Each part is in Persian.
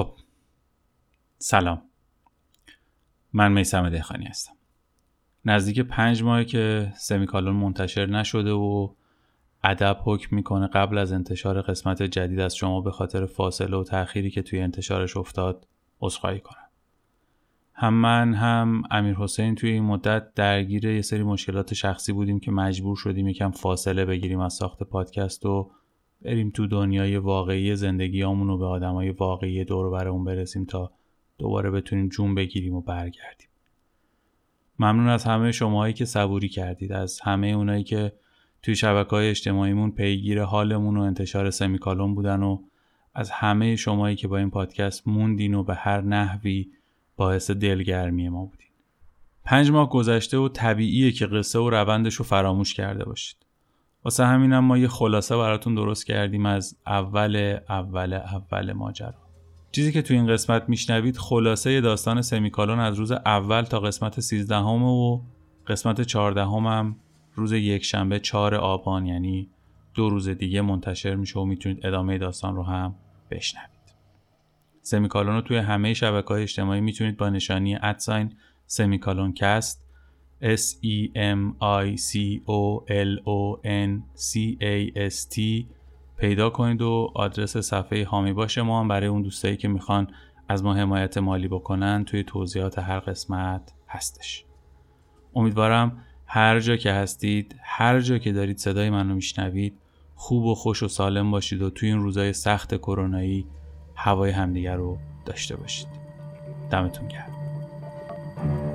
خب سلام. من میسم دهخانی هستم. نزدیک پنج ماه که سمیکالون منتشر نشده و ادب حکم می‌کنه قبل از انتشار قسمت جدید از شما به خاطر فاصله و تأخیری که توی انتشارش افتاد عذرخواهی کنم. هم من هم امیر حسین توی این مدت درگیر یه سری مشکلات شخصی بودیم که مجبور شدیم یکم فاصله بگیریم از ساخت پادکست و بریم تو دنیای واقعی زندگیامون و به آدمای واقعی دور برمون برسیم تا دوباره بتونیم جون بگیریم و برگردیم. ممنون از همه شماهایی که صبوری کردید از همه اونایی که توی شبکه های اجتماعیمون پیگیر حالمون و انتشار سمیکالون بودن و از همه شمایی که با این پادکست موندین و به هر نحوی باعث دلگرمی ما بودین. پنج ماه گذشته و طبیعیه که قصه و روندش رو فراموش کرده باشید. واسه همینم ما یه خلاصه براتون درست کردیم از اول اول اول ماجرا. چیزی که تو این قسمت میشنوید خلاصه داستان سمیکالون از روز اول تا قسمت 13 و قسمت 14 هم روز یک شنبه 4 آبان یعنی دو روز دیگه منتشر میشه و می‌تونید ادامه داستان رو هم بشنوید. سمیکالون رو توی همه شبکه های اجتماعی می‌تونید با نشانی ادساین سمیکالون کست S E M I C O L O N C A S T. پیدا کنید و آدرس صفحه حامی باش ما هم برای اون دوستایی که می‌خوان از ما حمایت مالی بکنن توی توضیحات هر قسمت هستش. امیدوارم هر جا که هستید هر جا که دارید صدای منو میشنوید خوب و خوش و سالم باشید و توی این روزای سخت کرونایی هوای همدیگر رو داشته باشید. دمتون گرم.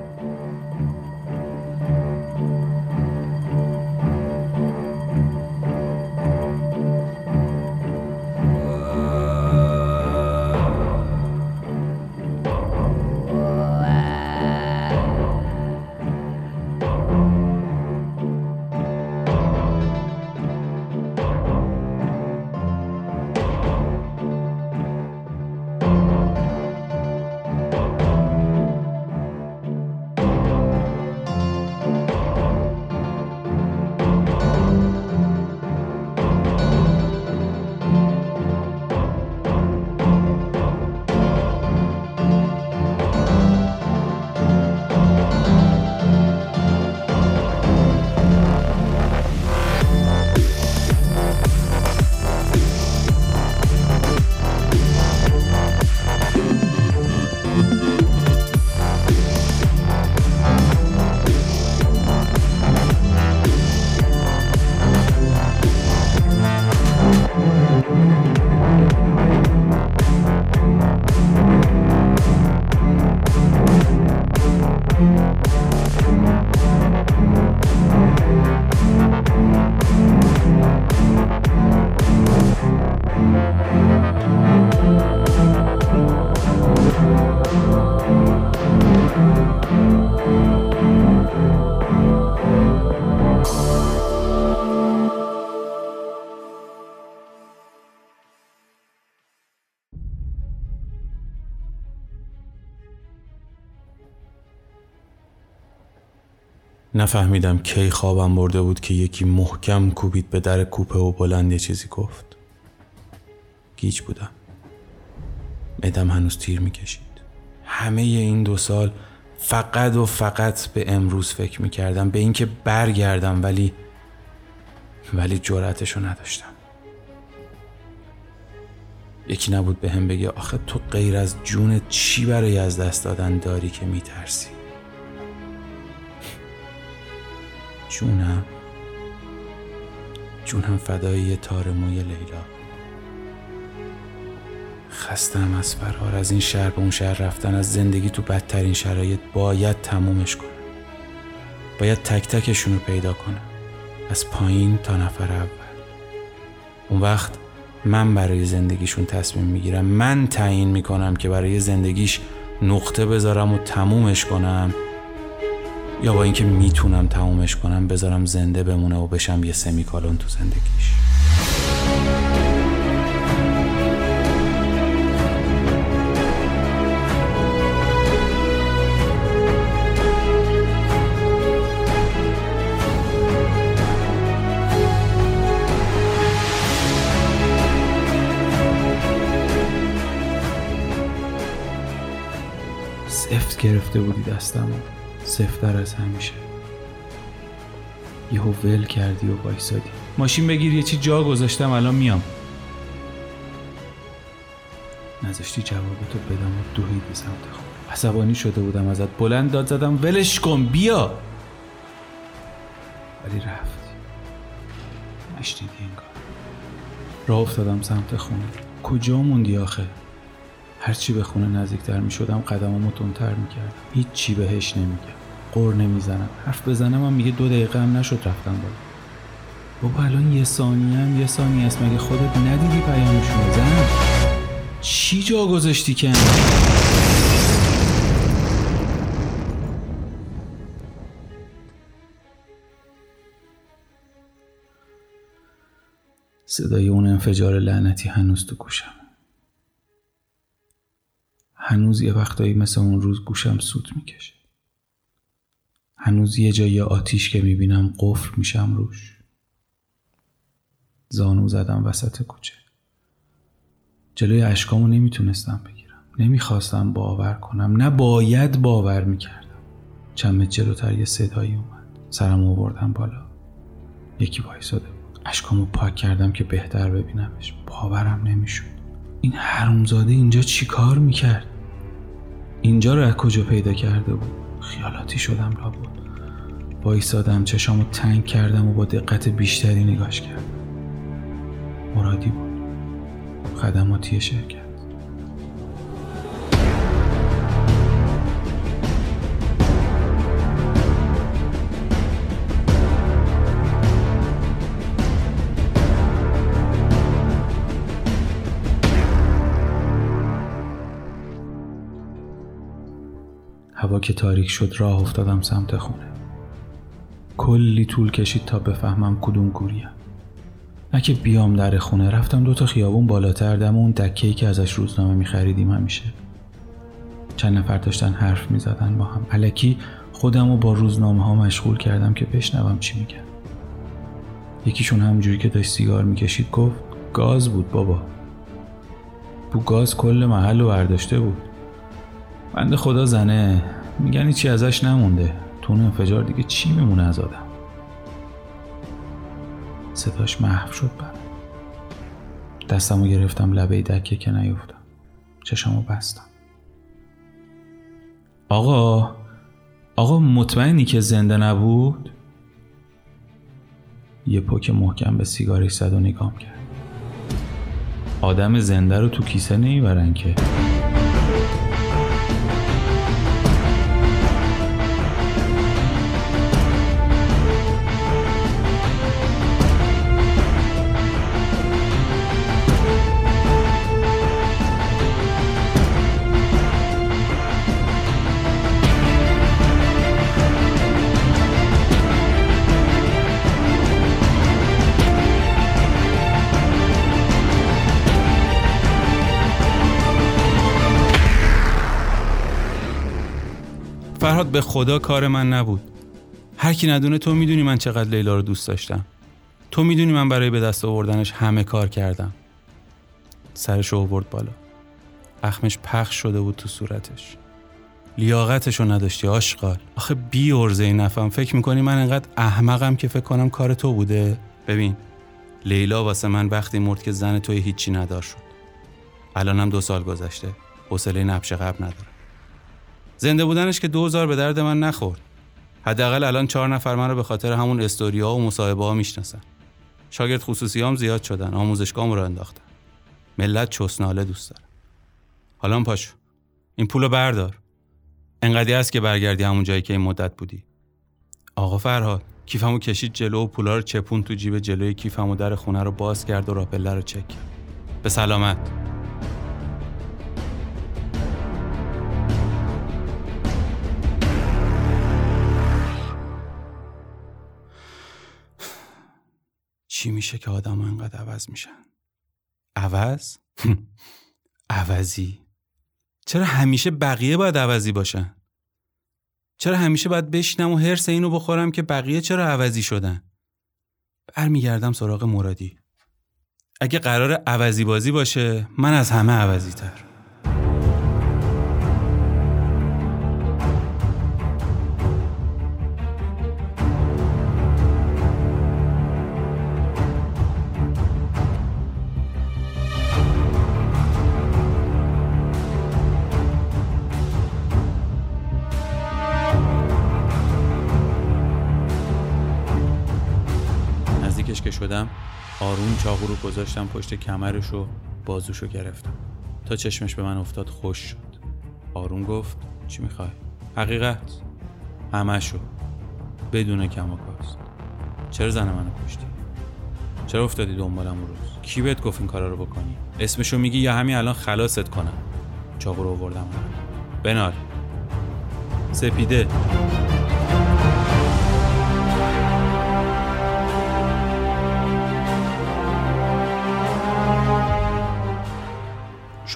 نفهمیدم کی خوابم برده بود که یکی محکم کوبید به در کوپه و بلند یه چیزی گفت. گیج بودم. ادم هنوز تیر می‌کشید. همه این دو سال فقط و فقط به امروز فکر می‌کردم به اینکه برگردم ولی ولی جرأتشو نداشتم. یکی نبود به هم بگه آخه تو غیر از جون چی برای از دست دادن داری که میترسی؟ جونم. جونم فدای تار موی لیلا. خستم از فرار از این شهر به اون شهر رفتن از زندگی تو بدترین شرایط باید تمومش کنم. باید تک تکشون رو پیدا کنم. از پایین تا نفر اول. اون وقت من برای زندگیشون تصمیم می‌گیرم. من تعیین می‌کنم که برای زندگیش نقطه بذارم و تمومش کنم. یا با اینکه می‌تونم تمومش کنم بذارم زنده بمونه و بشم یه سمیکالون تو زندگیش. سفت گرفته بودی دستم. سفتر از همیشه. یهو ول کردی و وایسادی. ماشین بگیر یه چی جا گذاشتم الان میام. نذاشتی جوابتو بدم و دویدی سمت خود. عصبانی شده بودم ازت. بلند داد زدم. ولش کن بیا! ولی رفتی. نشنیدی این کار راه افتادم سمت خونه. کجا موندی آخه؟ هرچی به خونه نزدیکتر می شدم قدمامو تندتر می کردم هیچ چی بهش نمیگم. قر نمی‌زنم. حرف بزنم هم میگه دو دقیقه هم نشد رفتم بالا. بابا الان یه ثانیه هم یه ثانیه است. مگه خودت ندیدی پیامشون زن. چی جا گذاشتی که؟ صدای اون انفجار لعنتی هنوز تو گوشم. هنوز یه وقتایی مثل اون روز گوشم سوت می‌کشه. هنوز یه جایی آتیش که می‌بینم قفل میشم روش. زانو زدم وسط کوچه. جلوی اشکامو نمی‌تونستم بگیرم. نمی‌خواستم باور کنم. نه باید باور می‌کردم. چند جلوتر یه صدایی اومد. سرم آوردم بالا. یکی وایساده بود. اشکامو پاک کردم که بهتر ببینمش. باورم نمی‌شد. این حرومزاده اینجا چیکار می‌کرد؟ اینجا رو از کجا پیدا کرده بود؟ خیالاتی شدم لابد. وایسادم چشامو تنگ کردم و با دقت بیشتری نگاش کردم. مرادی بود. خدماتی شرکت هوا که تاریک شد راه افتادم سمت خونه. کلی طول کشید تا بفهمم کدوم گوریم که بیام در خونه رفتم دو تا خیابون بالاتر دم اون دکه‌ای که ازش روزنامه میخریدیم همیشه. چند نفر داشتن حرف می‌زدن با هم. علکی خودم رو با روزنامه ها مشغول کردم که بشنوم چی میگن یکیشون همجوری که داشت سیگار می‌کشید گفت گاز بود بابا. بو گاز کل محل رو برداشته بود. بنده خدا زنه. میگن چی ازش نمونده. تو انفجار دیگه چی میمونه از آدم؟ صداش محو شد بر دستمو گرفتم لبه دکه که نیفتم چشمو بستم. آقا آقا مطمئنی که زنده نبود؟ یه پک محکم به سیگارش زد و نگام کرد. آدم زنده رو تو کیسه نمی‌برن که. به خدا کار من نبود. هر کی ندونه تو می‌دونی من چقدر لیلا رو دوست داشتم. تو می‌دونی من برای به دست آوردنش همه کار کردم. سرش رو آورد بالا. اخمش پخش شده بود تو صورتش. لیاقتشو نداشتی آشغال. آخه بی ارزه نفهم. فکر می‌کنی من انقدر احمقم که فکر کنم کار تو بوده؟ ببین لیلا واسه من وقتی مرد که زن توی هیچی ندار شد. الانم دو سال گذشته. حوصله نبش قبل نداره. زنده بودنش که دوزار به درد من نخورد. حداقل الان چهار نفر من رو به خاطر همون استوریا و مصاحبه ها می‌شناسن. شاگرد خصوصی هم زیاد شدن آموزشگاه رو انداختن. ملت چسناله دوست دارن حالا پاشو این پولو بردار. انقدی است که برگردی همون جایی که این مدت بودی. آقا فرهاد کیفمو کشید جلو و پولا رو چپون تو جیب جلوی کیفمو در خونه رو باز کرد و راپله رو چک به سلامت. چی میشه که آدم انقدر عوض میشن عوض؟ عوضی چرا همیشه بقیه باید عوضی باشن؟ چرا همیشه باید بشینم و حرس اینو بخورم که بقیه چرا عوضی شدن؟ برمیگردم سراغ مرادی اگه قرار عوضی بازی باشه من از همه عوضی تر آروم چاقو رو گذاشتم پشت کمرش و بازوشو گرفتم. تا چشمش به من افتاد خوش شد. آروم گفت چی می‌خوای؟ حقیقت. همشو بدون کم چرا زن منو کشتی؟ چرا افتادی دنبالم روز؟ کی بهت گفت این کارا رو بکنی؟ اسمشو میگی یا همین الان خلاصت کنم؟ چاقو رو آوردم. بنال. سپیده.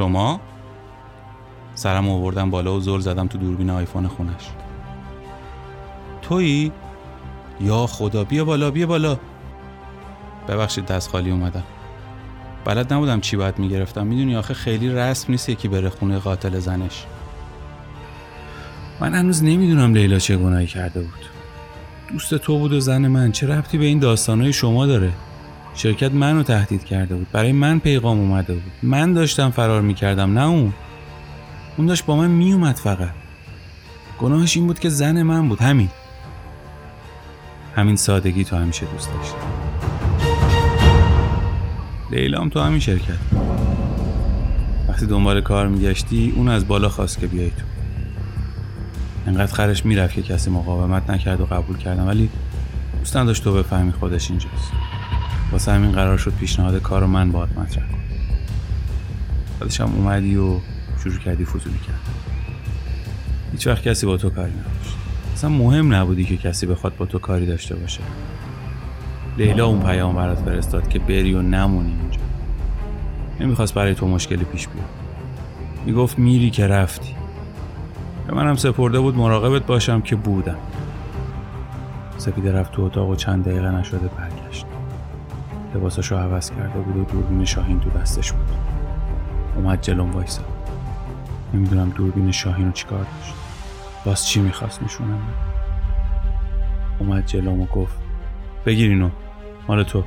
شما؟ سرم آوردم بالا و زل زدم تو دوربین آیفون خونش. تویی؟ یا خدا بیا بالا بیا بالا. ببخشید دست خالی اومدم. بلد نبودم چی باید می‌گرفتم. می‌دونی آخه خیلی رسم نیست یکی بره خونه قاتل زنش. من هنوز نمی‌دونم لیلا چه گناهی کرده بود. دوست تو بود و زن من. چه ربطی به این داستانهای شما داره؟ شرکت منو تهدید کرده بود. برای من پیغام اومده بود. من داشتم فرار می‌کردم نه اون. اون داشت با من میومد فقط. گناهش این بود که زن من بود همین. همین سادگی تو همیشه دوست داشت لیلا هم تو همین شرکت. وقتی دنبال کار میگشتی اون از بالا خواست که بیای تو. انقدر خرش می‌رفت که کسی مقاومت نکرد و قبول کردم ولی دوست نداشت تو بفهمی خودش اینجاست. واسه همین قرار شد پیشنهاد کار رو من باید مطرح کنم. بعدش هم اومدی و شروع کردی فضولی کرد هیچ وقت کسی با تو کاری نداشت. اصلا مهم نبودی که کسی بخواد با تو کاری داشته باشه. لیلا اون پیام برات فرستاد که بری و نمونی اینجا. نمی‌خواست برای تو مشکلی پیش بیاد. می‌گفت میری که رفتی. به منم سپرده بود مراقبت باشم که بودم. سپیده رفت تو اتاق و چند دقیقه نشده برگشت. لباساشو عوض کرده بود و دوربین شاهین تو دستش بود. اومد جلوم وایسا. نمی‌دونم دوربین شاهین رو چیکار داشت. باز چی می‌خواست میشونم اومد جلوم و گفت بگیر اینو. مال تو.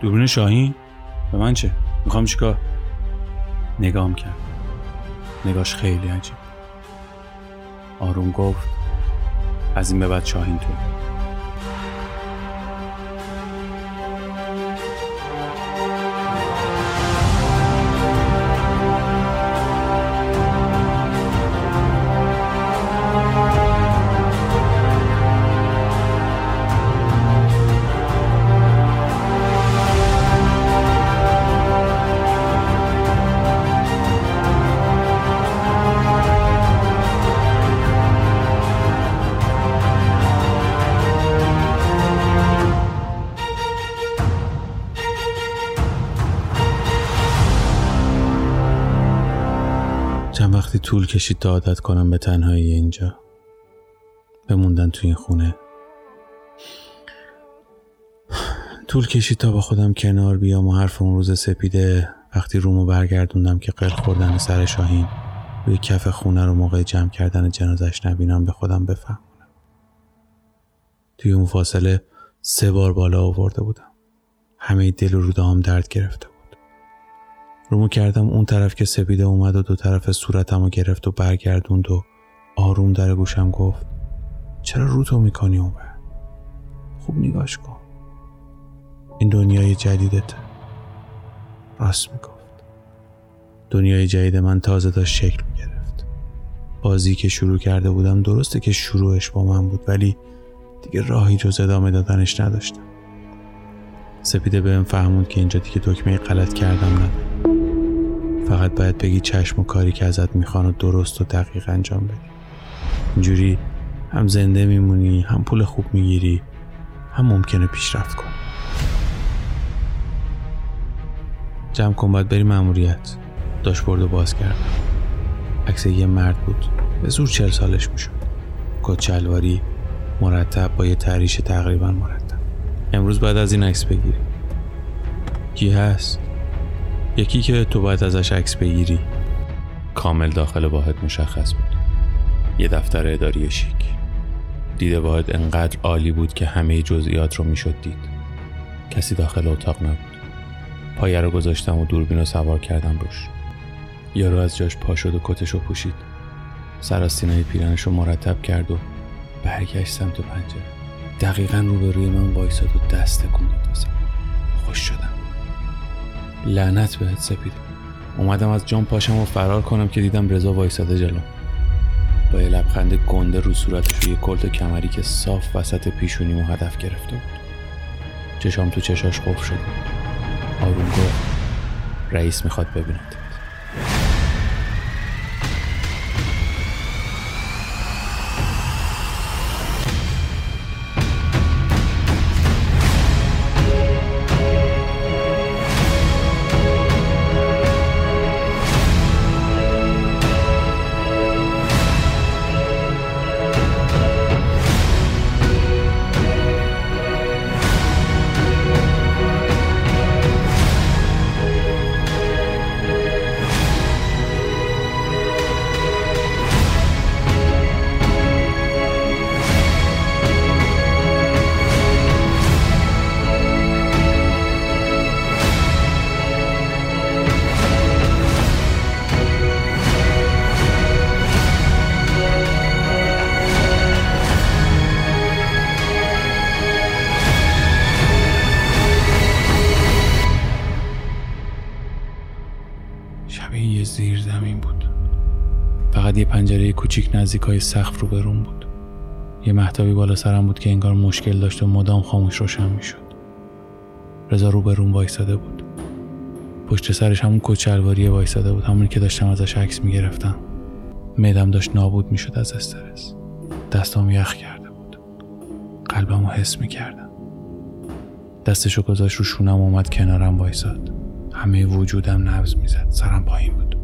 دوربین شاهین؟ به من چه؟ می‌خوام چیکار؟ نگام کرد. نگاش خیلی عجیب. آروم گفت از این به بعد شاهین تو کشید تا عادت کنم به تنهایی اینجا. بموندن تو این خونه. طول کشید تا با خودم کنار بیام و حرف اون روز سپیده وقتی رومو برگردوندم که قل خوردن سر شاهین روی کف خونه رو موقع جمع کردن جنازش نبینم به خودم بفهمونم. توی اون فاصله سه بار بالا آورده بودم. همه دل و رودام درد گرفته بود. رومو کردم اون طرف که سپیده اومد و دو طرف صورتم گرفت و برگردوند و آروم در گوشم گفت چرا رو تو می‌کنی اون؟ خوب نگاش کن. این دنیای جدیدته راست می‌گفت. دنیای جدید من تازه داشت شکل می‌گرفت. بازی که شروع کرده بودم درسته که شروعش با من بود ولی دیگه راهی جز ادامه دادنش نداشتم. سپیده بهم فهموند که اینجا دیگه دکمه غلط کردم ندارم فقط باید بگی چشم و کاری که ازت می‌خوان و درست و دقیق انجام بدی. اینجوری هم زنده میمونی هم پول خوب می‌گیری هم ممکنه پیشرفت کن جمع کن باید بری مأموریت. داشبورد رو باز کردم. عکس یه مرد بود. به زور چل سالش می‌شد. کت مرتب با یه تریش تقریبا مرتب. امروز باید از این عکس بگیری. کی هست؟ یکی که تو باید ازش عکس بگیری. کامل داخل واحد مشخص بود. یه دفتر اداری شیک. دیده واحد انقدر عالی بود که همه جزئیات رو می‌شد دید. کسی داخل اتاق نبود. پایه رو گذاشتم و دوربین رو سوار کردم روش. یارو از جاش پا شد و کتش رو پوشید. سراستینای پیرنش رو مرتب کرد و برگشت سمت پنجره. دقیقا روبروی من وایساد و دست تکون داد خوش شدم. لعنت بهت سپید. اومدم از جام پاشم و فرار کنم که دیدم رضا وایساده جلو. با یه لبخند گنده رو صورتش و یه کلت کمری که صاف وسط پیشونیمو هدف گرفته بود. چشام تو چشاش قفل شد. آروم گفت رئیس می‌خواد ببیند. کوچیک نزدیک های رو برون بود. یه محتابی بالا سرم بود که انگار مشکل داشت و مدام خاموش روشن می‌شد. رضا رو برون وایساده بود. پشت سرش همون کچلواری وایساده بود همونی که داشتم ازش عکس می‌گرفتم. میدم داشت نابود می‌شد از استرس. دستام یخ کرده بود. قلبم رو حس می‌کردم. دستشو گذاشت رو شونم اومد کنارم وایساد. همه وجودم نبز می‌زد سرم پایین بود.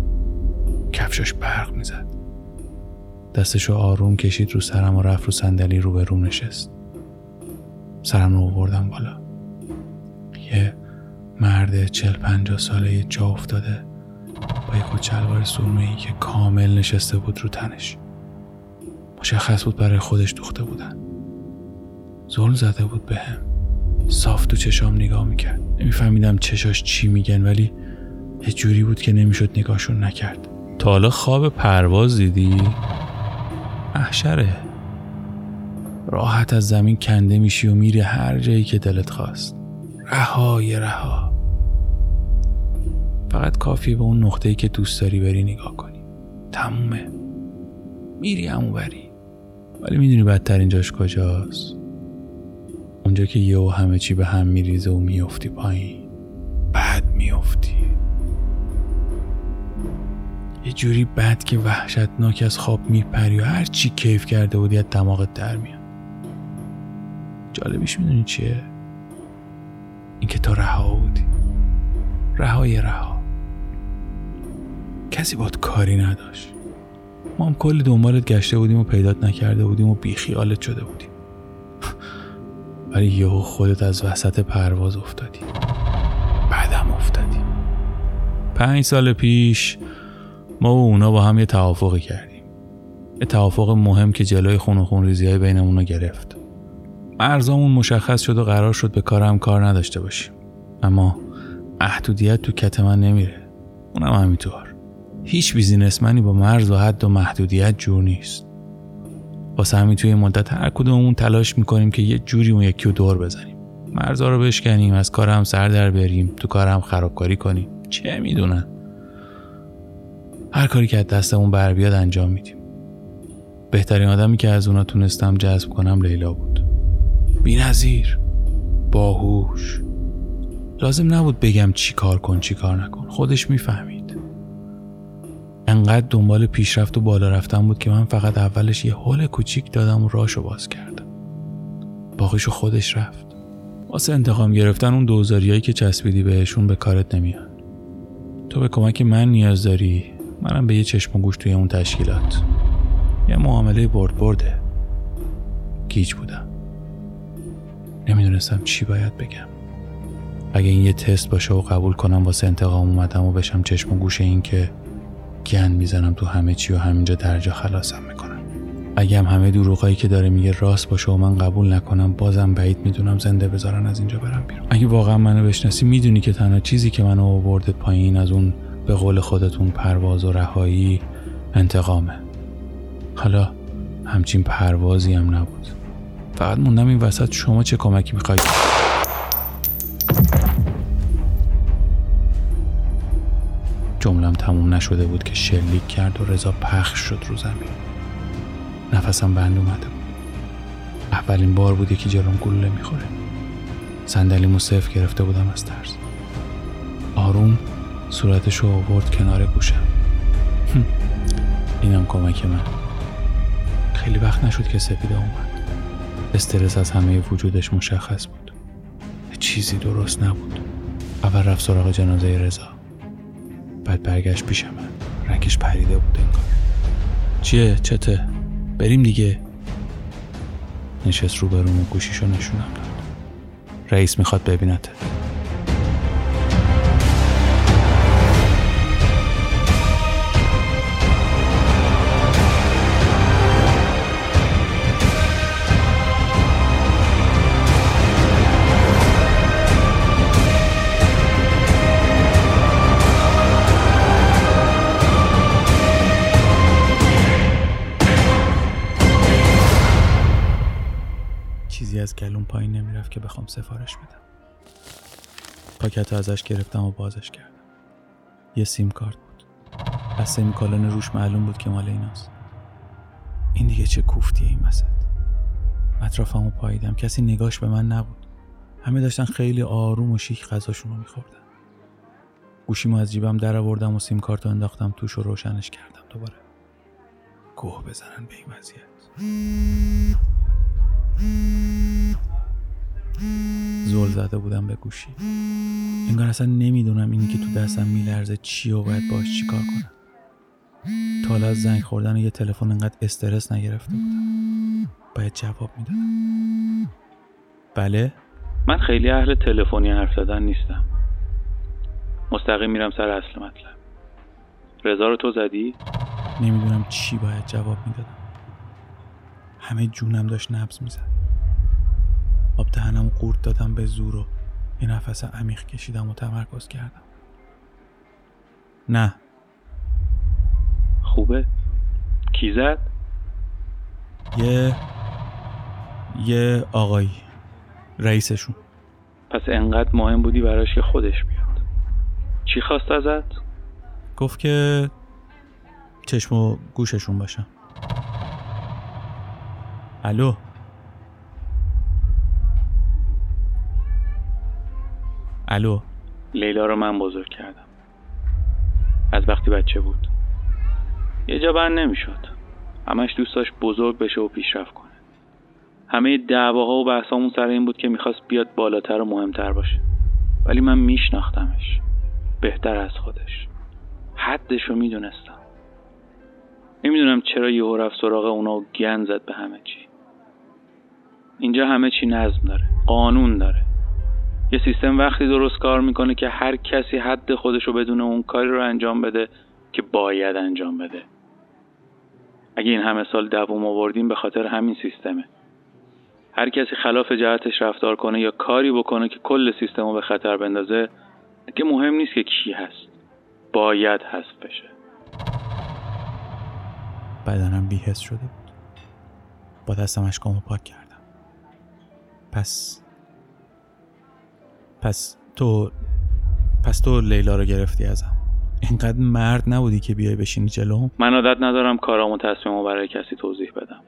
کفشش برق می‌زد. دستشو آروم کشید رو سرم و رفت رو صندلی رو به روم نشست. سرم رو آوردم بالا. یه مرد چل پنجاه ساله جا افتاده با یه کچلوار سرمه ای که کامل نشسته بود رو تنش. مشخص بود برای خودش دوخته بودن. زل زده بود به هم. صاف تو چشام نگاه می‌کرد. نمیفهمیدم چشاش چی میگن ولی یه جوری بود که نمی‌شد نگاهشون نکرد. تا حالا خواب پرواز دیدی؟ احشره راحت از زمین کنده میشی و میری هر جایی که دلت خواست. رهای رها. فقط کافی به اون نقطه‌ای که دوست داری بری نگاه کنی. تمومه. میری همو بری ولی می‌دونی بدترین جاش کجاست. اونجا که یهو همه چی به هم میریزه و میافتی پایین. بعد میافتی. یه جوری بد که وحشتناک از خواب میپری و هر چی کیف کرده بودی از دماغت در میاد. جالبیش می‌دونی چیه؟ اینکه تو رها بودی. رهای رها. کسی باد کاری نداشت. ما هم کلی دنبالت گشته بودیم و پیدات نکرده بودیم و بیخیالت شده بودیم. ولی یهو خودت از وسط پرواز افتادی. بعدم افتادی. پنج سال پیش ما و اونا با هم یه توافقی کردیم. یه توافق مهم که جلوی خون و خون ریزی های بینمون رو گرفت. مرزامون مشخص شد و قرار شد به کارم کار نداشته باشیم. اما محدودیت تو کت من نمیره. اونم همینطور. هیچ بیزینسمنی با مرز و حد و محدودیت جور نیست. واسه همین توی مدت هر کدوممون تلاش می‌کنیم که یه جوری اون یکی رو دور بزنیم. مرزا رو بشکنیم از کارم سر در بریم تو کارم خرابکاری کنیم. چه می‌دونن؟ هر کاری که از دستمون بر بیاد انجام میدیم. بهترین آدمی که از اونا تونستم جذب کنم لیلا بود. نظیر باهوش. لازم نبود بگم چی کار کن چی کار نکن. خودش می‌فهمید. انقدر دنبال پیشرفت و بالا رفتن بود که من فقط اولش یه حل کوچیک دادم و راشو باز کردم. باقیشو خودش رفت. واسه انتقام گرفتن اون دوزاریایی که چسبیدی بهشون به کارت نمیان تو به کمک من نیاز داری؟ منم به یه چشم و گوش توی اون تشکیلات. یه معامله برد برده گیج بودم. نمی‌دونستم چی باید بگم. اگه این یه تست باشه و قبول کنم واسه انتقام اومدم و بشم چشم و گوش این که گن می‌زنم تو همه چی و همینجا درجا خلاصم می‌کنم. اگه هم همه دروغایی که داره میگه راست باشه و من قبول نکنم بازم بعید می‌دونم زنده بذارن از اینجا برم بیرون. اگه واقعا منو بشناسی می‌دونی که تنها چیزی که منو آورده پایین از اون به قول خودتون پرواز و رهایی انتقامه. حالا همچین پروازی هم نبود. فقط موندم این وسط شما چه کمکی می‌خواید جملم تموم نشده بود که شلیک کرد و رضا پخش شد رو زمین. نفسم بند اومده بود. اولین بار بود یکی جلوم گلوله می‌خوره. صندلیمو صفر گرفته بودم از ترس. آروم صورتش رو آورد کنار گوشم. اینم کمک من. خیلی وقت نشد که سپیده اومد. استرس از همه وجودش مشخص بود. چیزی درست نبود. اول رفت سراغ جنازه رضا. بعد برگشت پیش من. رنگش پریده بود انگار. چیه؟ چته؟ بریم دیگه. نشست رو برون و گوشیشو نشونم داد. رئیس می‌خواد ببینته. که بخوام سفارش بدم. پاکت رو ازش گرفتم و بازش کردم. یه سیم کارت بود. از سیم کالون روش معلوم بود که مال ایناست. این دیگه چه کوفتیه این وسط. اطرافمو پاییدم. کسی نگاش به من نبود. همه داشتن خیلی آروم و شیک غذاشون رو میخوردن. گوشیمو از جیبم در آوردم و سیم کارت رو انداختم توش و روشنش کردم. دوباره گوه بزنن به این وضعیت. زل زده بودم به گوشی. انگار اصلا نمی‌دونم اینی که تو دستم میلرزه چی و باید باش چیکار کنم. تا حالا از زنگ خوردن و یه تلفن انقدر استرس نگرفته بودم. باید جواب می‌دادم. بله؟ من خیلی اهل تلفنی حرف زدن نیستم. مستقیم میرم سر اصل مطلب. رضا رو تو زدی؟ نمی‌دونم چی باید جواب می‌دادم. همه جونم داشت نبز می‌زد. آب دهنم قورت دادم به زور و یه نفس عمیق کشیدم و تمرکز کردم. نه. خوبه؟ کی زد؟ یه یه آقایی رئیسشون. پس انقدر مهم بودی براش که خودش بیاد. چی خواست ازت؟ گفت که چشم و گوششون باشم الو؟ الو. لیلا رو من بزرگ کردم. از وقتی بچه بود. یه جا بند نمی‌شد. همش دوست داشت بزرگ بشه و پیشرفت کنه. همه دعواها و بحثامون سر این بود که می‌خواست بیاد بالاتر و مهمتر باشه. ولی من میشناختمش. بهتر از خودش. حدش رو می‌دونستم. نمی‌دونم چرا یهو رفت سراغ اونا و گن زد به همه چی. اینجا همه چی نظم داره. قانون داره. یه سیستم وقتی درست کار می‌کنه که هر کسی حد خودش رو بدون اون کاری رو انجام بده که باید انجام بده. اگه این همه سال دووم آوردیم به خاطر همین سیستمه. هر کسی خلاف جهتش رفتار کنه یا کاری بکنه که کل سیستم رو به خطر بندازه دیگه مهم نیست که کی هست. باید هست بشه. بدنم بیهست شده بود. با دستم اشکامو پاک کردم. پس پس تو پس تو لیلا رو گرفتی ازم. اینقدر مرد نبودی که بیای بشینی جلو؟ من عادت ندارم کارامو تصمیمو برای کسی توضیح بدم.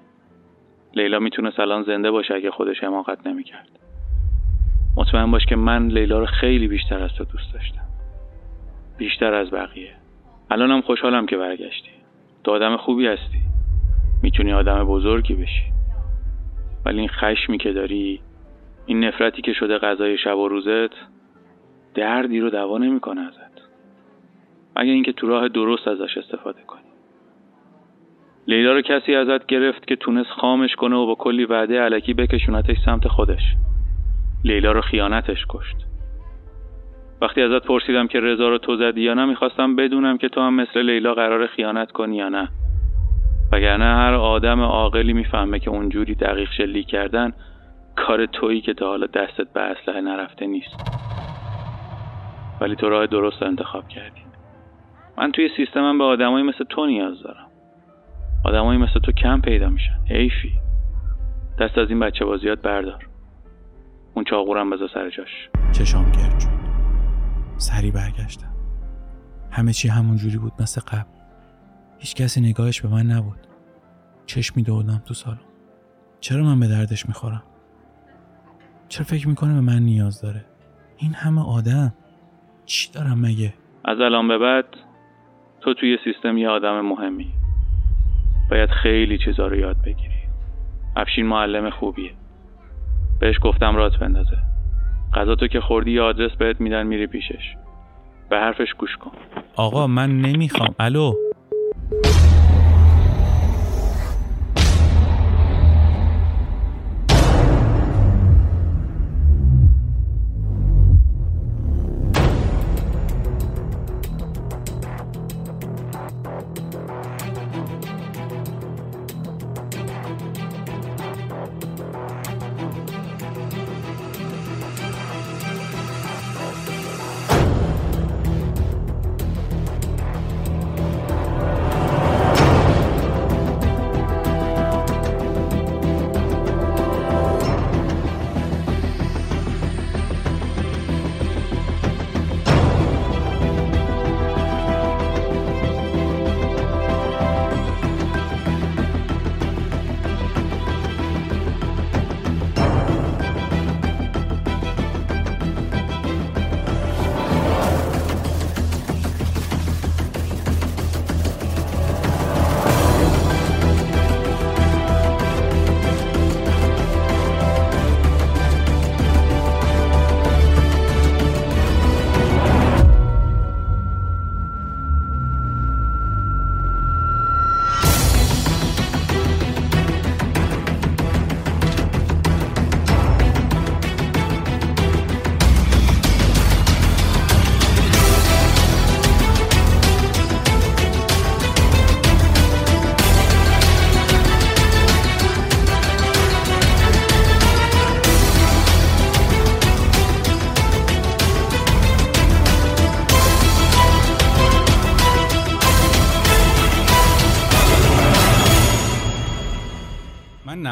لیلا می‌تونه الان زنده باشه اگه خودش حماقت نمی‌کرد. مطمئن باش که من لیلا رو خیلی بیشتر از تو دوست داشتم. بیشتر از بقیه. الانم خوشحالم که برگشتی. تو آدم خوبی هستی. می‌تونی آدم بزرگی بشی. ولی این خشمی که داری این نفرتی که شده غذای شب و روزت دردی رو دوا نمی‌کنه ازت. مگه اینکه تو راه درست ازش استفاده کنی. لیلا رو کسی ازت گرفت که تونست خامش کنه و با کلی وعده علکی بکشونتش سمت خودش. لیلا رو خیانتش کشت. وقتی ازت پرسیدم که رضا رو تو زدی یا نه می‌خواستم بدونم که تو هم مثل لیلا قرار خیانت کنی یا نه. وگرنه هر آدم عاقلی می‌فهمه که اونجوری دقیق شلی کردن کار تویی که تا حالا دستت به اسلحه نرفته نیست. ولی تو راه درست انتخاب کردی. من توی سیستمم به آدمایی مثل تو نیاز دارم. آدمایی مثل تو کم پیدا میشن. حیفی. دست از این بچه بازیات بردار. اون چاقورم بذار سر جاش. چشام گرد شد. سری برگشتم. همه چی همون جوری بود مثل قبل. هیچ کسی نگاهش به من نبود. چشم میدودم تو سالن. چرا من به دردش می‌خورم؟ چرا فکر می‌کنه به من نیاز داره؟ این همه آدم. چی دارم مگه؟ از الان به بعد تو توی سیستم یه آدم مهمی. باید خیلی چیزا رو یاد بگیری. افشین معلم خوبیه. بهش گفتم رات بندازه. غذا تو که خوردی یه آدرس بهت میدن میری پیشش. به حرفش گوش کن. آقا من نمی‌خوام. الو؟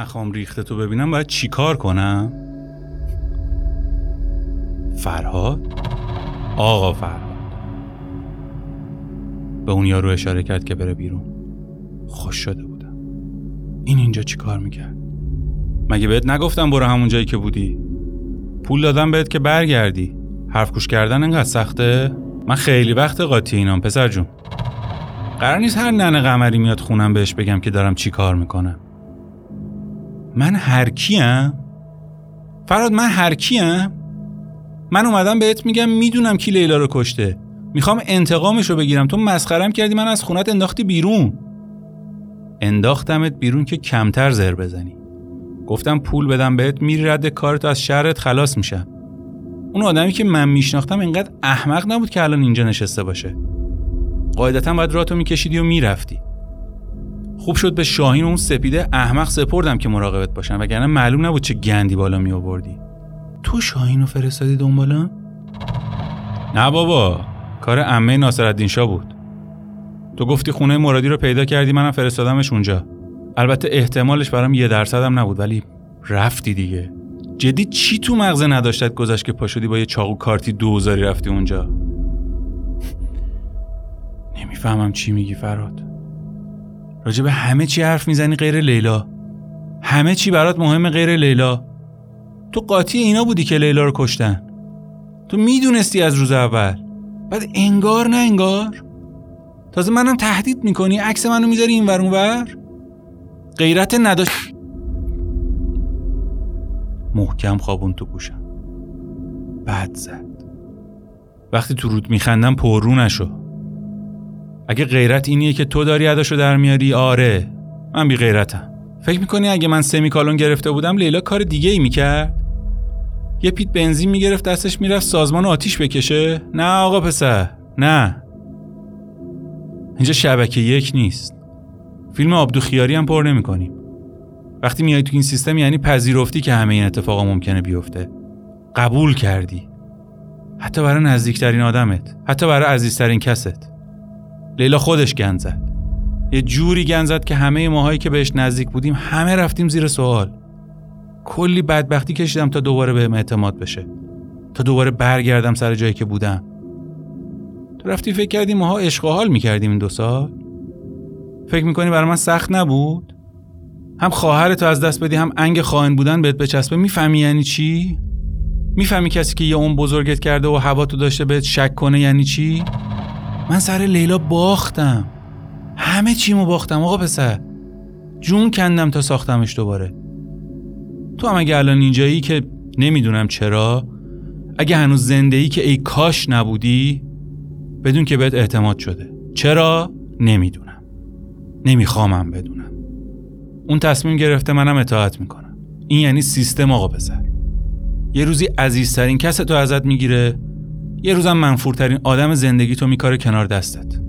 نخوام ریخته تو ببینم باید چیکار کنم؟ فرهاد؟ آقا فرهاد. به اون یارو اشاره کرد که بره بیرون. خوش شده بودم. این اینجا چیکار می‌کرد؟ مگه بهت نگفتم برو همون جایی که بودی؟ پول دادم بهت که برگردی. حرف گوش کردن انقدر سخته؟ من خیلی وقت قاطی اینام پسر جون. قرار نیست هر ننه قمری میاد خونم بهش بگم که دارم چی کار می‌کنم. من هر کیم؟ فراد من هر کیم؟ من اومدم بهت میگم می‌دونم کی لیلا رو کشته. می‌خوام انتقامش رو بگیرم. تو مسخرم کردی من از خونت انداختی بیرون. انداختمت بیرون که کمتر زر بزنی. گفتم پول بدم بهت میری رد کارت از شهرت خلاص میشم. اون آدمی که من میشناختم اینقدر احمق نبود که الان اینجا نشسته باشه. قاعدتا باید راتو میکشیدی و می‌رفتی. خوب شد به شاهین و اون سپیده احمق سپردم که مراقبت باشم وگرنه معلوم نبود چه گندی بالا می آوردی تو شاهین رو فرستادی دنبالم نه بابا کار عمه ناصرالدین شاه بود. تو گفتی خونه مرادی رو پیدا کردی منم فرستادمش اونجا. البته احتمالش برام یه درصدم نبود ولی رفتی دیگه. جدی چی تو مغزه نداشتت گذشت که پاشدی با یه چاقو کارتی دوزاری رفتی اونجا؟ نمی‌فهمم چی میگی فراد. راجع به همه چی حرف می‌زنی غیر لیلا. همه چی برات مهم غیر لیلا. تو قاطی اینا بودی که لیلا رو کشتن. تو می‌دونستی از روز اول. بعد انگار نه انگار. تازه منم تهدید می‌کنی عکس منو می‌ذاری این ور ور. غیرت نداشت. محکم خوابون تو گوشم. بد زد. وقتی تو رود میخندم پررو نشو. اگه غیرت اینیه که تو داری اداشو در میاری آره. من بی غیرتم. فکر می‌کنی اگه من سمیکالون گرفته بودم لیلا کار دیگه ای می‌کرد؟ یه پیت بنزین می‌گرفت دستش می‌رفت سازمان آتیش بکشه؟ نه آقا پسر نه. اینجا شبکه یک نیست. فیلم آبدو خیاری هم پر نمی‌کنیم. وقتی میای تو این سیستم یعنی پذیرفتی که همه این اتفاقا ممکنه بیفته. قبول کردی. حتی برای نزدیکترین آدمت. حتی برای عزیزترین کست. لیلا خودش گند زد. یه جوری گند زد که همه ماهایی که بهش نزدیک بودیم همه رفتیم زیر سوال. کلی بدبختی کشیدم تا دوباره بهم اعتماد بشه. تا دوباره برگردم سر جایی که بودم. رفتی فکر کردی ماها عشق و حال می‌کردیم این دو سال؟ فکر می‌کنی برای من سخت نبود؟ هم خواهرتو از دست بدی هم انگ خائن بودن بهت بچسبه. می‌فهمی یعنی چی؟ می‌فهمی کسی که یه اون بزرگت کرده و هوا تو داشته بهت شک کنه یعنی چی؟ من سر لیلا باختم. همه چیمو باختم آقا پسر. جون کندم تا ساختمش دوباره. تو هم اگه الان اینجایی که نمی‌دونم چرا اگه هنوز زنده ای که ای کاش نبودی بدون که بهت اعتماد شده. چرا؟ نمی‌دونم. نمیخوامم بدونم. اون تصمیم گرفته منم اطاعت می‌کنم. این یعنی سیستم آقا پسر. یه روزی عزیزترین کس تو ازت می‌گیره. یه روزم منفورترین آدم زندگی تو میکاره کنار دستت.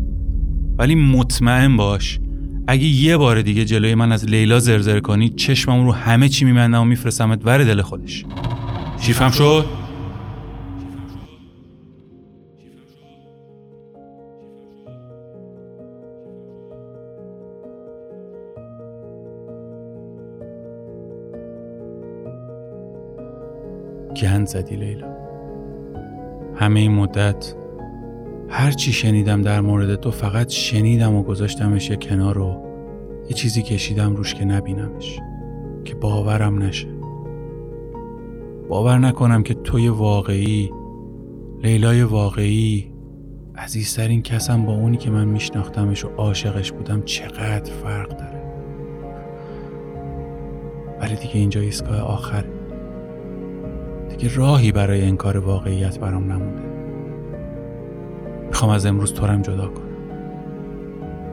ولی مطمئن باش اگه یه بار دیگه جلوی من از لیلا زرزر کنی چشمم رو همه چی میبندم و میفرستمت ور دل خودش. شیفم شد؟ گند زدی لیلا. همه این مدت هر چی شنیدم در مورد تو فقط شنیدم و گذاشتمش کنار و یه چیزی کشیدم روش که نبینمش که باورم نشه. باور نکنم که توی واقعی لیلای واقعی عزیزترین کسم با اونی که من میشناختمش و عاشقش بودم چقدر فرق داره. ولی دیگه اینجا ایستگاه آخره. دیگه راهی برای انکار واقعیت برام نمونده. می‌خوام از امروز تورم جدا کنم.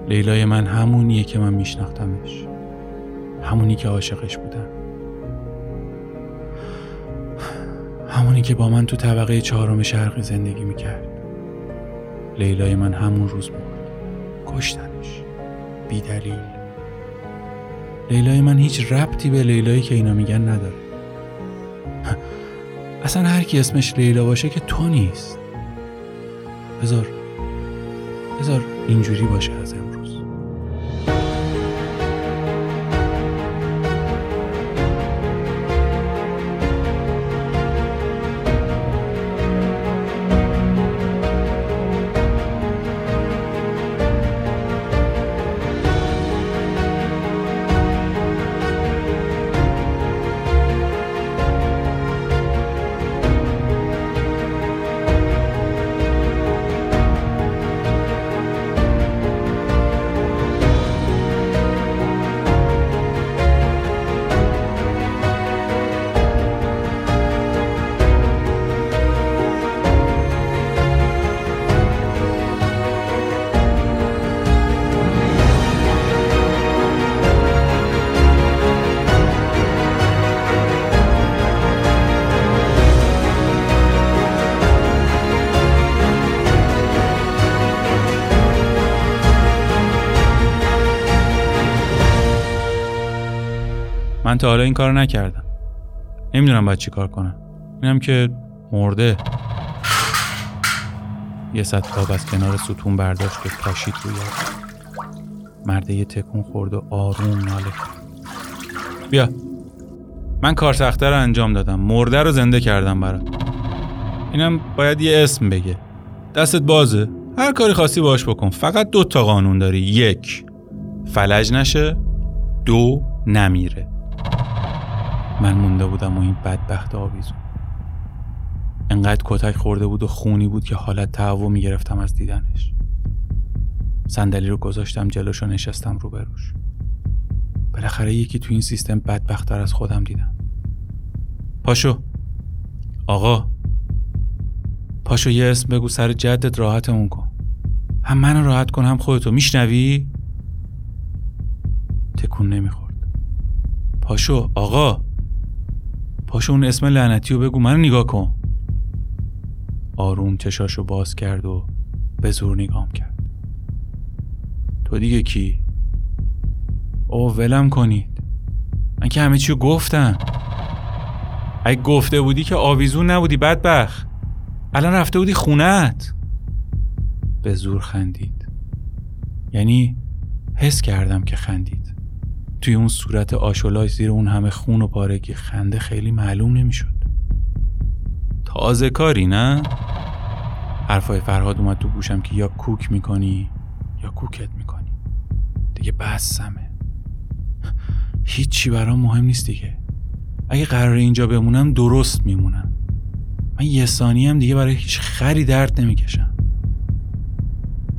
لیلای من همونیه که من میشناختمش. همونی که عاشقش بودم. همونی که با من تو طبقه چهارم شرقی زندگی می‌کرد. لیلای من همون روز مرد. کشتنش. بی دلیل لیلای من هیچ ربطی به لیلایی که اینا میگن نداره. اصلا هر کی اسمش لیلا باشه که تو نیست. بذار بذار اینجوری باشه از امروز. تا حالا این کار نکردم. نمی‌دونم باید چی کار کنم. اینم که مرده. یه سطح آب از کنار ستون برداشت و کشید روی مرده یه تکون خورد و آروم ناله بیا. من کار سخته رو انجام دادم. مرده رو زنده کردم برات. اینم باید یه اسم بگه. دستت بازه. هر کاری خاصی باش بکن. فقط دو تا قانون داری. یک فلج نشه. دو نمیره. من مونده بودم و این بدبخت آویزون. انقدر کتک خورده بود و خونی بود که حالت تهوع می‌گرفتم از دیدنش. صندلی رو گذاشتم جلوش و نشستم روبروش. بالاخره یکی تو این سیستم بدبختتر از خودم دیدم. پاشو. آقا. پاشو یه اسم بگو سر جدت راحتمون کن. هم منو راحت کن هم خودتو. میشنوی؟ تکون نمی‌خورد. پاشو آقا. پاشو اون اسم لعنتی رو بگو منو نگاه کن. آروم چشاشو باز کرد و به زور نگام کرد. تو دیگه کی؟ او ولم کنید. من که همه چیو گفتم. اگه گفته بودی که آویزون نبودی بدبخ الان رفته بودی خونت به زور خندید. یعنی حس کردم که خندید. توی اون صورت آشولای زیر اون همه خون و پارگی خنده خیلی معلوم نمی‌شد. تازه کاری نه؟ حرفای فرهاد اومد تو گوشم که یا کوک می‌کنی یا کوکت می‌کنی. دیگه بسمه. هیچی برام مهم نیست دیگه. اگه قرار اینجا بمونم درست میمونم. من یه ثانی هم دیگه برای هیچ خری درد نمی‌کشم.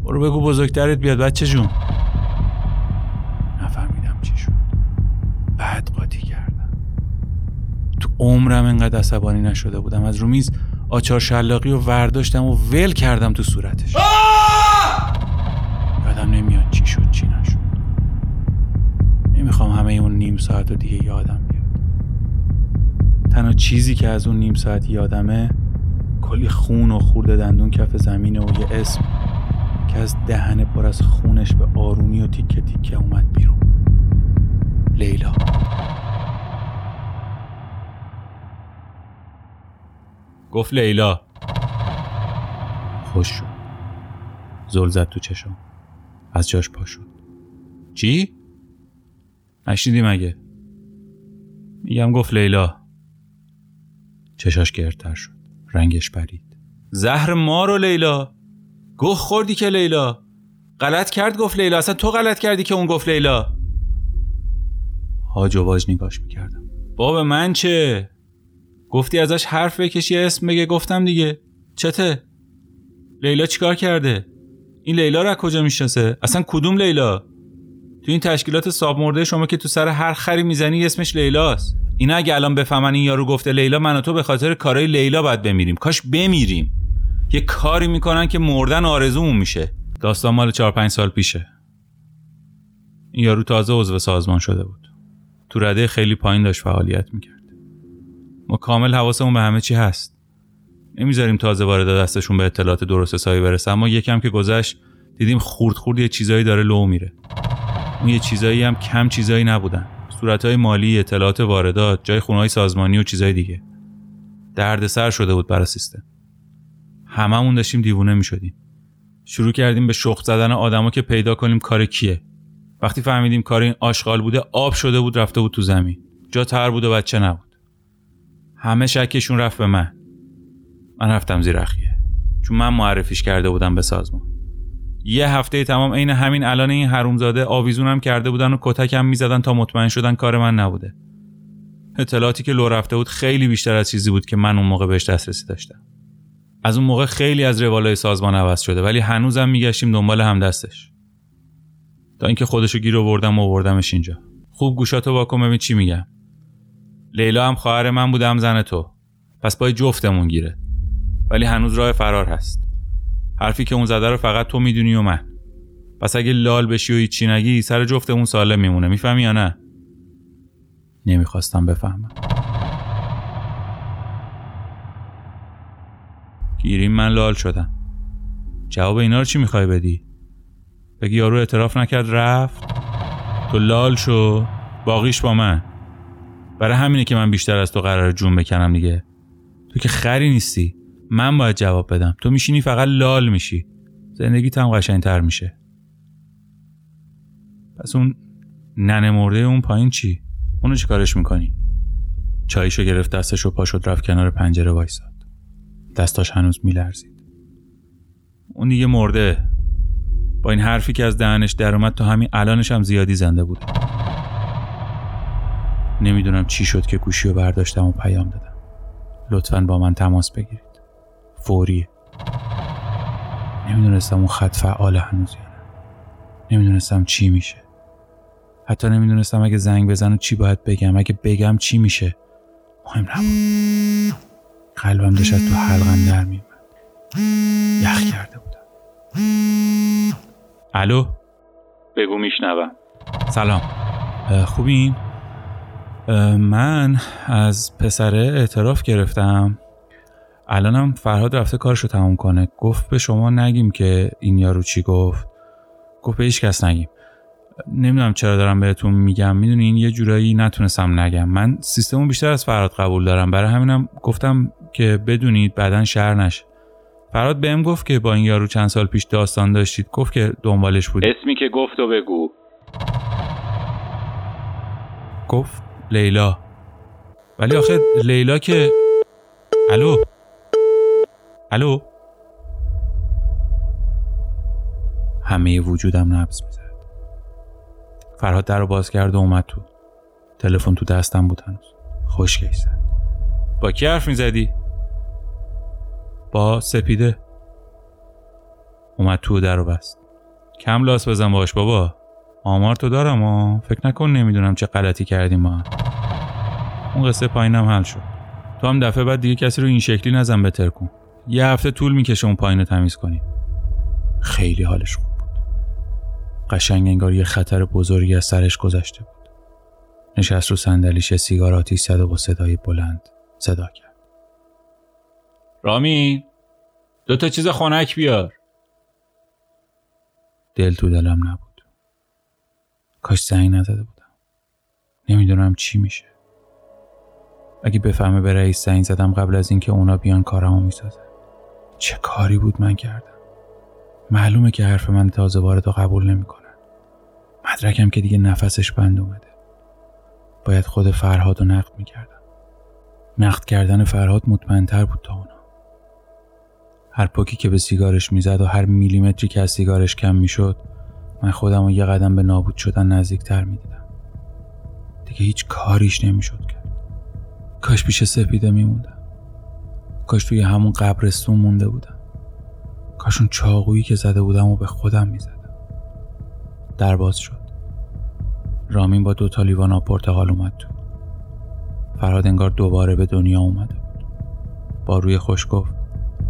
برو بگو بزرگترت بیاد بچه جون نفهمیدم چی شد بعد قاطی کردم تو عمرم انقدر عصبانی نشده بودم. از رو میز آچار شلاقی و ورداشتم و ول کردم تو صورتش. یادم نمیاد چی شد چی نشد. نمی‌خوام همه اون نیم ساعت رو دیگه یادم بیاد. تنها چیزی که از اون نیم ساعت یادمه کلی خون و خورده دندون کف زمینه و یه اسم که از دهن پر از خونش به آرومی و تیکه تیکه اومد بیرون. لیلا. گفت لیلا. خوش شد. زل زد تو چشم از جاش پا شد. چی؟ نشنیدی مگه؟ میگم گفت لیلا. چشاش گردتر شد. رنگش پرید. زهر ما رو لیلا. گوه خوردی که لیلا. غلط کرد گفت لیلا. اصلا تو غلط کردی که اون گفت لیلا. هاج و واج نگاش می‌کردم. باب من چه؟ گفتی ازش حرف بکشی اسم بگه گفتم دیگه. چته؟ لیلا چیکار کرده؟ این لیلا رو از کجا می‌شناسه؟ اصلا کدوم لیلا؟ تو این تشکیلات ساب مرده شما که تو سر هر خری می‌زنی اسمش لیلاست. اینا اگه الان بفهمن این یارو گفته لیلا من و تو به خاطر کارهای لیلا باید بمیریم. کاش بمیریم. یه کاری می‌کنن که مردن آرزومون میشه. داستان مال 4 5 سال پیشه. این یارو تازه عضو سازمان شده بود. تو رده خیلی پایین داشت فعالیت می‌کرد. ما کامل حواسمون به همه چی هست. نمی‌ذاریم تازه وارد دستشون به اطلاعات درست حسابی برسه اما یکم که گذشت دیدیم خورد خورد یه چیزایی داره لو میره. اون یه چیزایی هم کم چیزایی نبودن. صورتهای مالی اطلاعات واردات جای خونهای سازمانی و چیزای دیگه. دردسر شده بود برای سیستم. هممون داشتیم دیوونه می‌شدیم. شروع کردیم به شخ زدن آدما که پیدا کنیم کار کیه. وقتی فهمیدیم کار این آشغال بوده آب شده بود رفته بود تو زمین. جا تر بود و بچه نبود. همه شکشون رفت به من. من رفتم زیر اخیه. چون من معرفیش کرده بودم به سازمان. یه هفته تمام عین همین الان این حرومزاده آویزونم کرده بودن و کتکم می‌زدن تا مطمئن شدن کار من نبوده. اطلاعاتی که لو رفته بود خیلی بیشتر از چیزی بود که من اون موقع بهش دسترسی داشتم. از اون موقع خیلی از روالای سازمان عوض شده ولی هنوزم میگشتیم دنبال هم دستش. تا اینکه خودشو گیر آوردم و آوردمش اینجا. خوب گوشاتو واکن ببین چی میگم. لیلا هم خواهر من بودم زن تو. پس پای جفتمون گیره. ولی هنوز راه فرار هست. حرفی که اون زده رو فقط تو می‌دونی و من. پس اگه لال بشی و هیچی نگی سر جفتمون سالم میمونه. می‌فهمی یا نه؟ نمی‌خواستم بفهمم. گیریم من لال شدم. جواب اینا رو چی می‌خوای بدی؟ بگی یارو اعتراف نکرد رفت. تو لال شو باقیش با من. برای همینه که من بیشتر از تو قرار جون بکنم دیگه. تو که خری نیستی. من باید جواب بدم. تو میشینی فقط لال میشی. زندگی هم قشنگتر میشه. پس اون ننه مرده اون پایین چی؟ اونو چی کارش می‌کنی؟ چایشو گرفت دستشو پا شد رفت کنار پنجره وایساد. دستاش هنوز میلرزید. اون دیگه مرده. با این حرفی که از دهنش در اومد تا همین الانش هم زیادی زنده بود. نمی‌دونم چی شد که گوشی رو برداشتم و پیام دادم. لطفا با من تماس بگیرید. فوریه نمی‌دونستم اون خط فعال هنوز یا نه. نمی‌دونستم چی میشه. حتی نمی‌دونستم اگه زنگ بزن و چی باید بگم. اگه بگم چی میشه؟ مهم نبود. قلبم داشت تو حلقم در میومد یخ کرده بودم. الو؟ بگو میشنوم. سلام. خوبین؟ من از پسره اعتراف گرفتم. الانم فرهاد رفته کارشو تموم کنه. گفت به شما نگیم که این یارو چی گفت. گفت به هیچ کس نگیم. نمی‌دونم چرا دارم بهتون میگم. می‌دونین یه جورایی نتونستم نگم. من سیستمو بیشتر از فرهاد قبول دارم. برای همینم گفتم که بدونید بعدا شهر نشه. فرهاد بهم گفت که با این یارو چند سال پیش داستان داشتید. گفت که دنبالش بود اسمی که گفت و بگو. گفت لیلا. ولی آخه لیلا که الو؟ الو؟ همه وجودم نبز می‌زد. فرهاد در رو باز کرد و اومد تو. تلفن تو دستم بود هنوز. خوشگیش زد با کی حرف می‌زدی؟ با سپیده. اومد تو در رو بست. کم لاس بزن باش بابا. آمار تو دارم و فکر نکن نمی‌دونم چه غلطی کردیم ما اون قصه پایینم حل شد. تو هم دفعه بعد دیگه کسی رو این شکلی نزن بتر کن یه هفته طول می‌کشه اون پایین رو تمیز کنی. خیلی حالش خوب بود. قشنگ انگار یه خطر بزرگی از سرش گذشته بود. نشست رو صندلیش سیگار آتیش زد و با صدای بلند صدا کرد. رامین دو تا چیز خنک بیار. دل تو دلم نبود. کاش زنگ نزده بودم. نمی‌دونم چی میشه. اگه بفهمه به رئیس زنگ زدم قبل از اینکه اونا بیان کارمو می‌سازه چه کاری بود من کردم. معلومه که حرف من تازه وارد قبول نمی‌کنن. مدرکم که دیگه نفسش بند اومده. باید خود فرهاد رو نقد می‌کردم. نقد کردن فرهاد مطمئنتر بود تا اونا. هر پاکی که به سیگارش می‌زد و هر میلیمتری که از سیگارش کم می‌شد من خودم رو یه قدم به نابود شدن نزدیکتر می‌دیدم. دیگه هیچ کاریش نمی‌شد کرد. کاش پیش سپیده میموندم. کاش توی همون قبرستون مونده بودم. کاش اون چاقویی که زده بودم و به خودم می‌زدم. در باز شد. رامین با دو تا لیوان آب پرتقال اومد تو. فرهاد انگار دوباره به دنیا اومده بود. با روی خوش گفت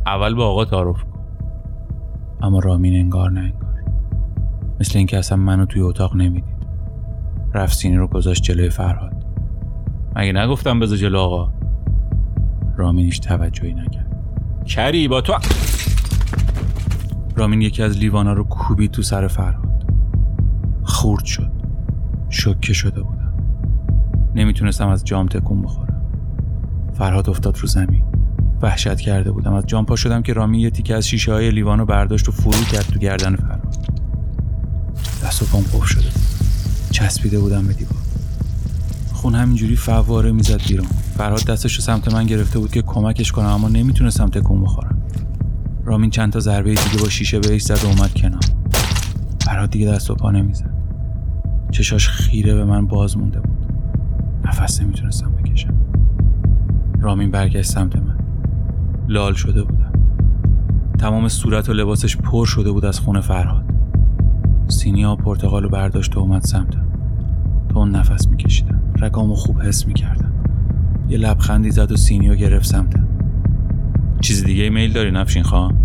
اول با آقا تعارف کن. اما رامین انگار نه مثل اینکه اصلا منو توی اتاق نمی‌دید. رفت سینی رو گذاشت جلوی فرهاد. مگه نگفتم بذار جلو آقا؟ رامین هیچ توجهی نکرد. کری با تو رامین یکی از لیوانا رو کوبید تو سر فرهاد. خورد شد. شکه شده بودم. نمی‌تونستم از جام تکون بخورم. فرهاد افتاد رو زمین. وحشت کرده بودم. از جام پا شدم که رامین یه تیکه از شیشه های لیوانو برداشت و فرو کرد تو گردن فرهاد. دست و پام قفل شده. چسبیده بودم به دیوار. خون همینجوری فواره می‌زد بیرون. فرهاد دستش رو سمت من گرفته بود که کمکش کنم اما نمی‌تونستم تکون بخورم. رامین چند تا ضربه دیگه با شیشه بهش زد و اومد کنار. فرهاد دیگه دست و پا نمی‌زد. چشاش خیره به من باز مونده بود. نفس نمی‌تونستم بکشم. رامین برگشت سمت من. لال شده بودم. تمام صورت و لباسش پر شده بود از خون فرهاد. سینی و پرتقال رو برداشت و اومد سمتم تا اون نفس میکشیدم. رگامو خوب حس می‌کردم. یه لبخندی زد و سینی رو گرفت سمتم. چیز دیگه میل داری نفشین خواهم